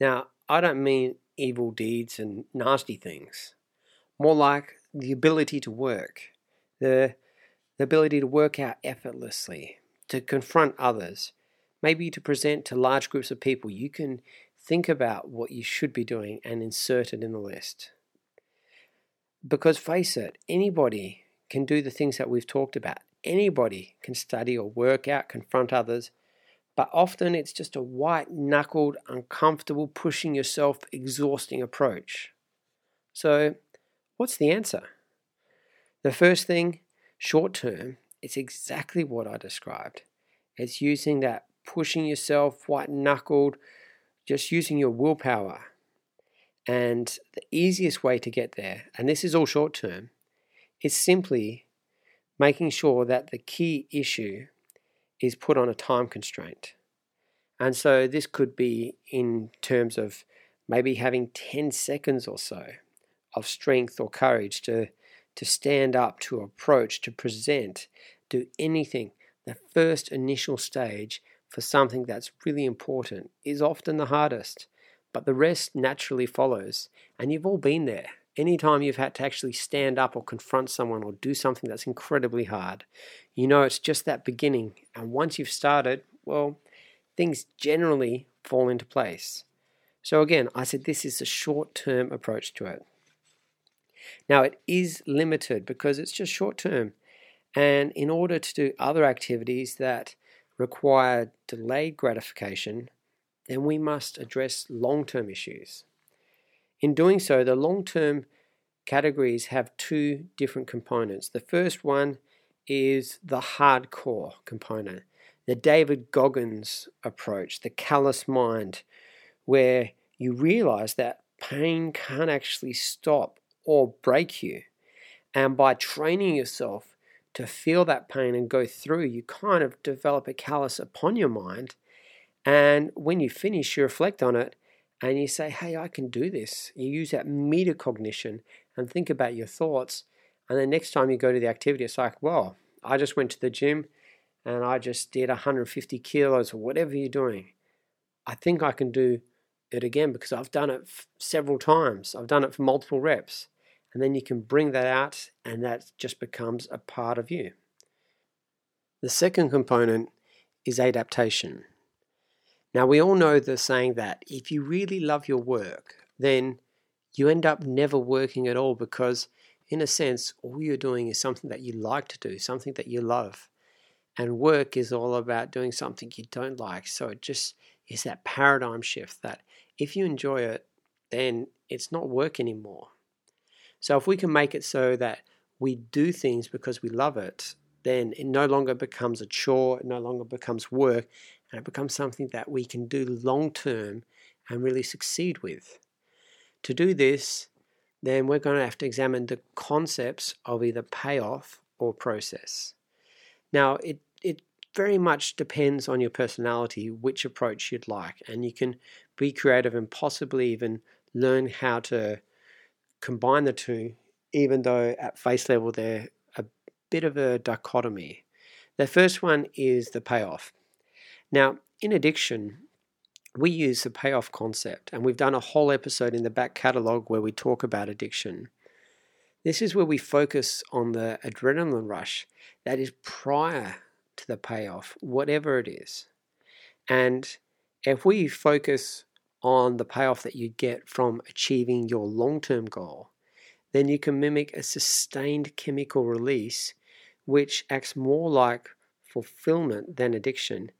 Now, I don't mean evil deeds and nasty things, more like the ability to work, the, the ability to work out effortlessly, to confront others, maybe to present to large groups of people. You can think about what you should be doing and insert it in the list. Because face it, anybody can do the things that we've talked about. Anybody can study or work out, confront others, but often it's just a white knuckled, uncomfortable, pushing yourself, exhausting approach. So, what's the answer? The first thing, short term, it's exactly what I described. It's using that pushing yourself, white knuckled, just using your willpower. And the easiest way to get there, and this is all short term, is simply making sure that the key issue is put on a time constraint. And so this could be in terms of maybe having 10 seconds or so of strength or courage to, to stand up, to approach, to present, do anything. The first initial stage for something that's really important is often the hardest, but the rest naturally follows. And you've all been there anytime you've had to actually stand up or confront someone or do something that's incredibly hard, you know it's just that beginning. And once you've started, well, things generally fall into place. So again, I said this is a short term approach to it. Now, it is limited because it's just short term. And in order to do other activities that require delayed gratification, then we must address long term issues. In doing so, the long term categories have two different components. The first one is the hardcore component, the David Goggins approach, the callous mind, where you realize that pain can't actually stop or break you. And by training yourself to feel that pain and go through, you kind of develop a callus upon your mind. And when you finish, you reflect on it and you say, hey, I can do this. You use that metacognition and think about your thoughts. And then next time you go to the activity, it's like, well, I just went to the gym and I just did 150 kilos or whatever you're doing. I think I can do it again because I've done it f- several times. I've done it for multiple reps. And then you can bring that out, and that just becomes a part of you. The second component is adaptation. Now, we all know the saying that if you really love your work, then you end up never working at all because, in a sense, all you're doing is something that you like to do, something that you love. And work is all about doing something you don't like. So it just is that paradigm shift that if you enjoy it, then it's not work anymore. So if we can make it so that we do things because we love it, then it no longer becomes a chore, it no longer becomes work, and it becomes something that we can do long term and really succeed with. To do this, then we're going to have to examine the concepts of either payoff or process. Now, it, it very much depends on your personality which approach you'd like, and you can be creative and possibly even learn how to combine the two, even though at face level they're a bit of a dichotomy. The first one is the payoff. Now, in addiction, we use the payoff concept, and we've done a whole episode in the back catalogue where we talk about addiction. This is where we focus on the adrenaline rush that is prior to the payoff, whatever it is. And if we focus on the payoff that you get from achieving your long term goal, then you can mimic a sustained chemical release which acts more like fulfillment than addiction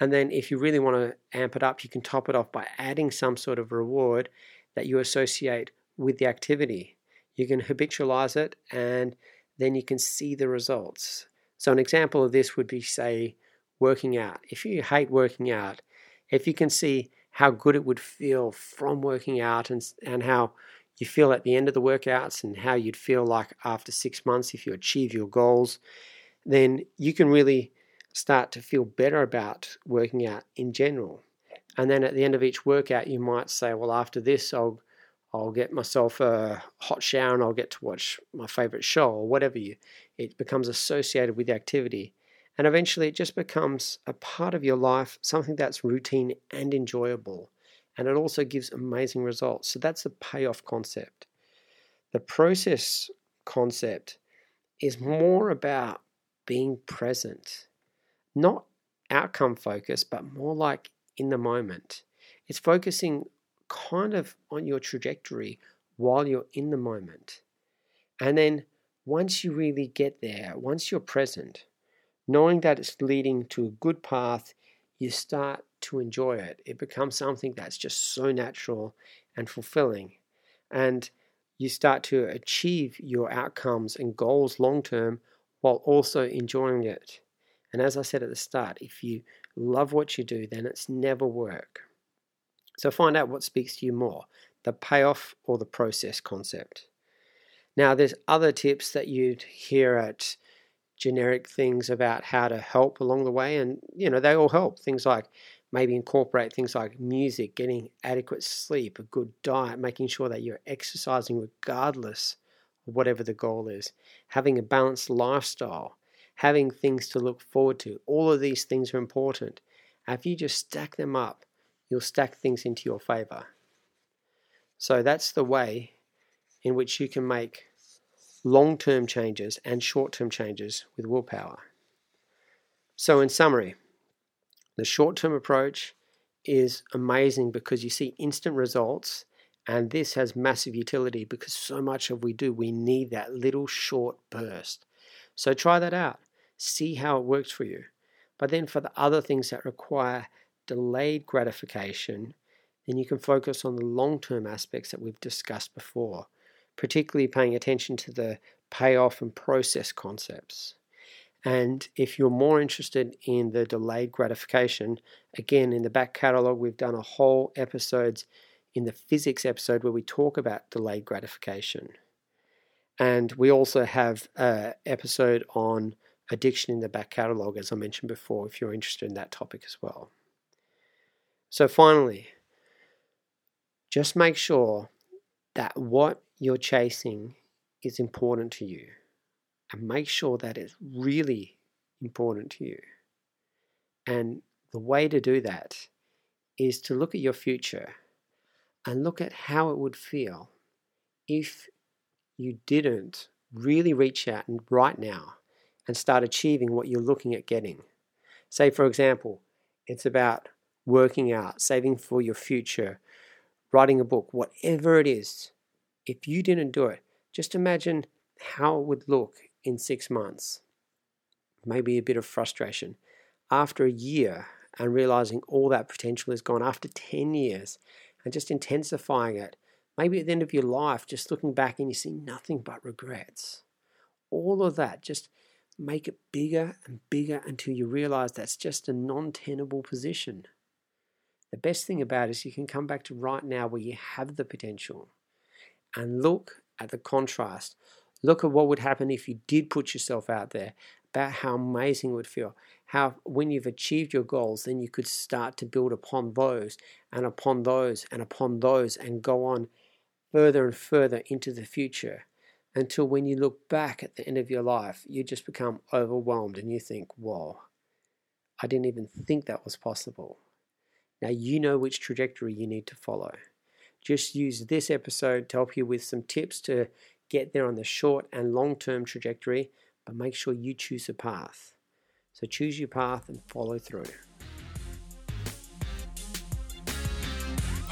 and then if you really want to amp it up, you can top it off by adding some sort of reward that you associate with the activity. You can habitualize it and then you can see the results. So, an example of this would be, say, working out. If you hate working out, if you can see how good it would feel from working out and, and how you feel at the end of the workouts and how you'd feel like after six months if you achieve your goals, then you can really start to feel better about working out in general. And then at the end of each workout, you might say, well, after this, I'll I'll get myself a hot shower and I'll get to watch my favorite show or whatever you. It becomes associated with the activity. And eventually it just becomes a part of your life, something that's routine and enjoyable. And it also gives amazing results. So that's the payoff concept. The process concept is more about being present, not outcome focused, but more like in the moment. It's focusing kind of on your trajectory while you're in the moment. And then once you really get there, once you're present, knowing that it's leading to a good path, you start to enjoy it. It becomes something that's just so natural and fulfilling. And you start to achieve your outcomes and goals long term while also enjoying it. And as I said at the start, if you love what you do, then it's never work. So find out what speaks to you more the payoff or the process concept. Now, there's other tips that you'd hear at generic things about how to help along the way, and you know, they all help. Things like maybe incorporate things like music, getting adequate sleep, a good diet, making sure that you're exercising regardless of whatever the goal is, having a balanced lifestyle, having things to look forward to. All of these things are important. if you just stack them up, you'll stack things into your favor. So that's the way in which you can make long term changes and short term changes with willpower. So, in summary, the short term approach is amazing because you see instant results, and this has massive utility because so much of we do, we need that little short burst. So, try that out, see how it works for you. But then, for the other things that require delayed gratification, then you can focus on the long term aspects that we've discussed before, particularly paying attention to the payoff and process concepts. And if you're more interested in the delayed gratification, again, in the back catalog, we've done a whole episodes in the physics episode where we talk about delayed gratification. And we also have an episode on addiction in the back catalog, as I mentioned before, if you're interested in that topic as well. So, finally, just make sure that what you're chasing is important to you and make sure that it's really important to you. And the way to do that is to look at your future and look at how it would feel if you didn't really reach out and right now and start achieving what you're looking at getting. Say, for example, it's about working out, saving for your future, writing a book, whatever it is, if you didn't do it, just imagine how it would look in six months. Maybe a bit of frustration. After a year and realizing all that potential is gone, after 10 years and just intensifying it, maybe at the end of your life, just looking back and you see nothing but regrets. All of that, just make it bigger and bigger until you realize that's just a non tenable position. The best thing about it is you can come back to right now where you have the potential and look at the contrast. Look at what would happen if you did put yourself out there, about how amazing it would feel. How, when you've achieved your goals, then you could start to build upon those and upon those and upon those and go on further and further into the future until when you look back at the end of your life, you just become overwhelmed and you think, whoa, I didn't even think that was possible. Now you know which trajectory you need to follow. Just use this episode to help you with some tips to get there on the short and long term trajectory, but make sure you choose a path. So choose your path and follow through.